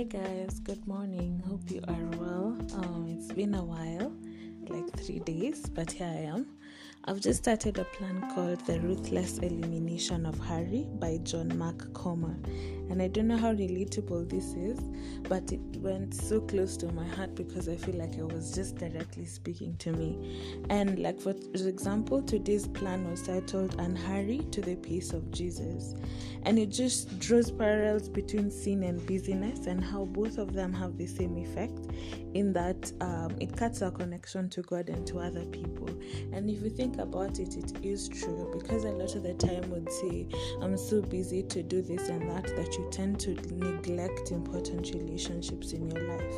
Hey guys, good morning. Hope you are well. Um, it's been a while, like three days, but here I am. I've just started a plan called The Ruthless Elimination of Hurry by John Mark Comer. And I don't know how relatable this is, but it went so close to my heart because I feel like it was just directly speaking to me. And, like, for example, today's plan was titled Unhurry to the Pace of Jesus. And it just draws parallels between sin and busyness and how both of them have the same effect in that um, it cuts our connection to God and to other people. And if you think about it, it is true because a lot of the time we'd say, I'm so busy to do this and that, that you tend to neglect important relationships in your life.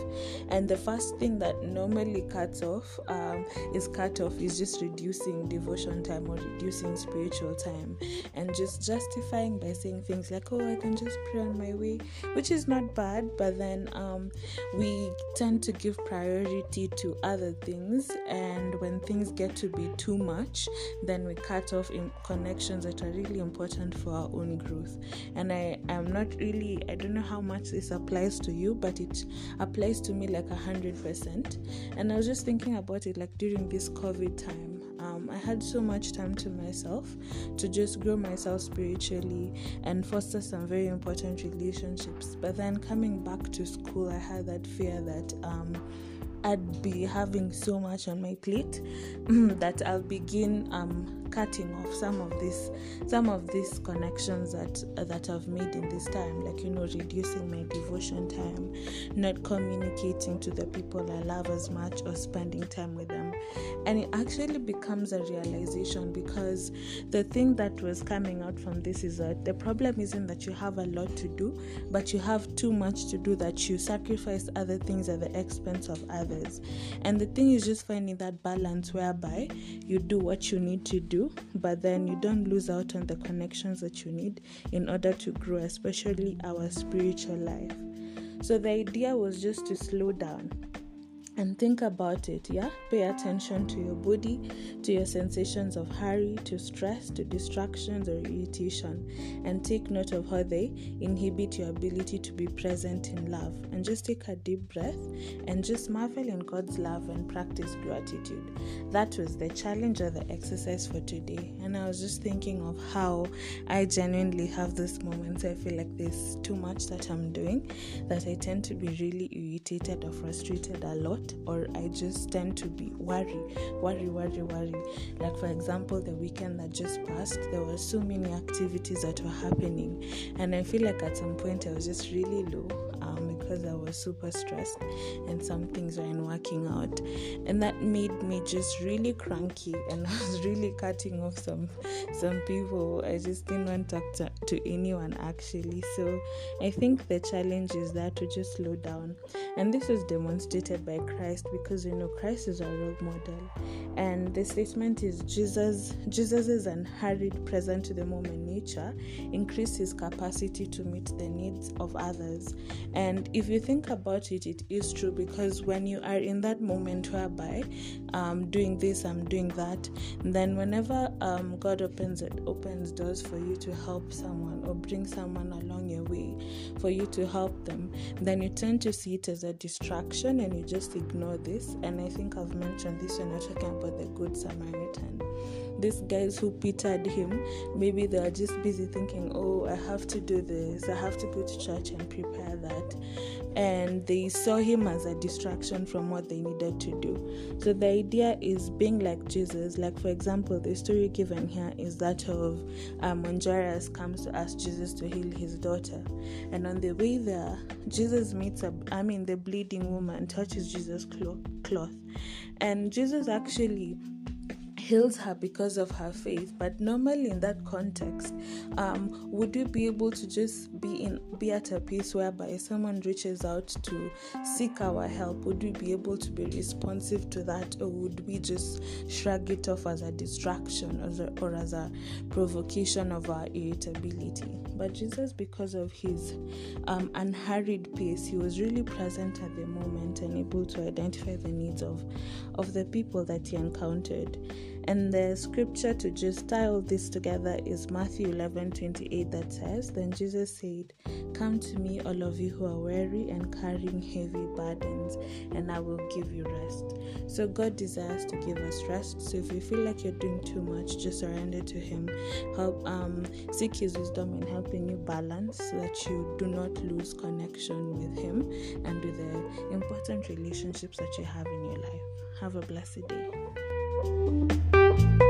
And the first thing that normally cuts off um, is cut off is just reducing devotion time or reducing spiritual time and just justifying by saying things like, oh, I can just pray on my way, which is not bad, but then um, we tend to give priority to other things, and when things get to be too much, then we cut off in connections that are really important for our own growth. And I am not really, I don't know how much this applies to you, but it applies to me like a hundred percent. And I was just thinking about it like during this COVID time. Um, I had so much time to myself to just grow myself spiritually and foster some very important relationships. But then coming back to school, I had that fear that um, I'd be having so much on my plate that I'll begin um, cutting off some of this some of these connections that that I've made in this time like you know reducing my devotion time not communicating to the people I love as much or spending time with them. And it actually becomes a realization because the thing that was coming out from this is that the problem isn't that you have a lot to do but you have too much to do that you sacrifice other things at the expense of others. And the thing is just finding that balance whereby you do what you need to do but then you don't lose out on the connections that you need in order to grow, especially our spiritual life. So the idea was just to slow down and think about it yeah? Pay attention to your body to your sensations of hurry to stress to distractions or irritation and take note of how they inhibit your ability to be present in love. And just take a deep breath and just marvel in god's love and practice gratitude. That was the challenge or the exercise for today. And i was just thinking of how i genuinely have this moments. I feel like there's too much that i'm doing that i tend to be really irritated or frustrated a lot or I just tend to be worry, worry, worry, worry. Like for example, the weekend that just passed, there were so many activities that were happening, and I feel like at some point I was just really low um, because I was super stressed and some things weren't working out, and that made me just really cranky, and I was really cutting off some some people. I just didn't want to talk to, to anyone actually. So I think the challenge is that to just slow down, and this was demonstrated by Christ because you know Christ is our role model, and the statement is Jesus Jesus's unhurried present to the moment nature increased his capacity to meet the needs of others and if you think about it, it is true because when you are in that moment whereby I'm um, doing this, I'm doing that, then whenever um, God opens it, opens doors for you to help someone or bring someone along your way for you to help them, then you tend to see it as a distraction and you just ignore this. And I think I've mentioned this when we're talking about the Good Samaritan these guys who pitied him, maybe they are just busy thinking, oh, I have to do this, I have to go to church and prepare that. And they saw him as a distraction from what they needed to do. So the idea is being like Jesus. Like, for example, the story given here is that of um, when Jairus comes to ask Jesus to heal his daughter. And on the way there, Jesus meets a, I mean, the bleeding woman touches Jesus' cloth. And Jesus actually heals her because of her faith but normally in that context um, would you be able to just be in be at a place whereby someone reaches out to seek our help? Would we be able to be responsive to that or would we just shrug it off as a distraction or as a, or as a provocation of our irritability? But jesus because of his um, unhurried pace he was really present at the moment and able to identify the needs of of the people that he encountered And the scripture to just tie all this together is Matthew 11 28 that says, Then Jesus said, Come to me, all of you who are weary and carrying heavy burdens, and I will give you rest. So God desires to give us rest. So if you feel like you're doing too much, just surrender to Him. Help um seek His wisdom in helping you balance so that you do not lose connection with Him and with the important relationships that you have in your life. Have a blessed day you.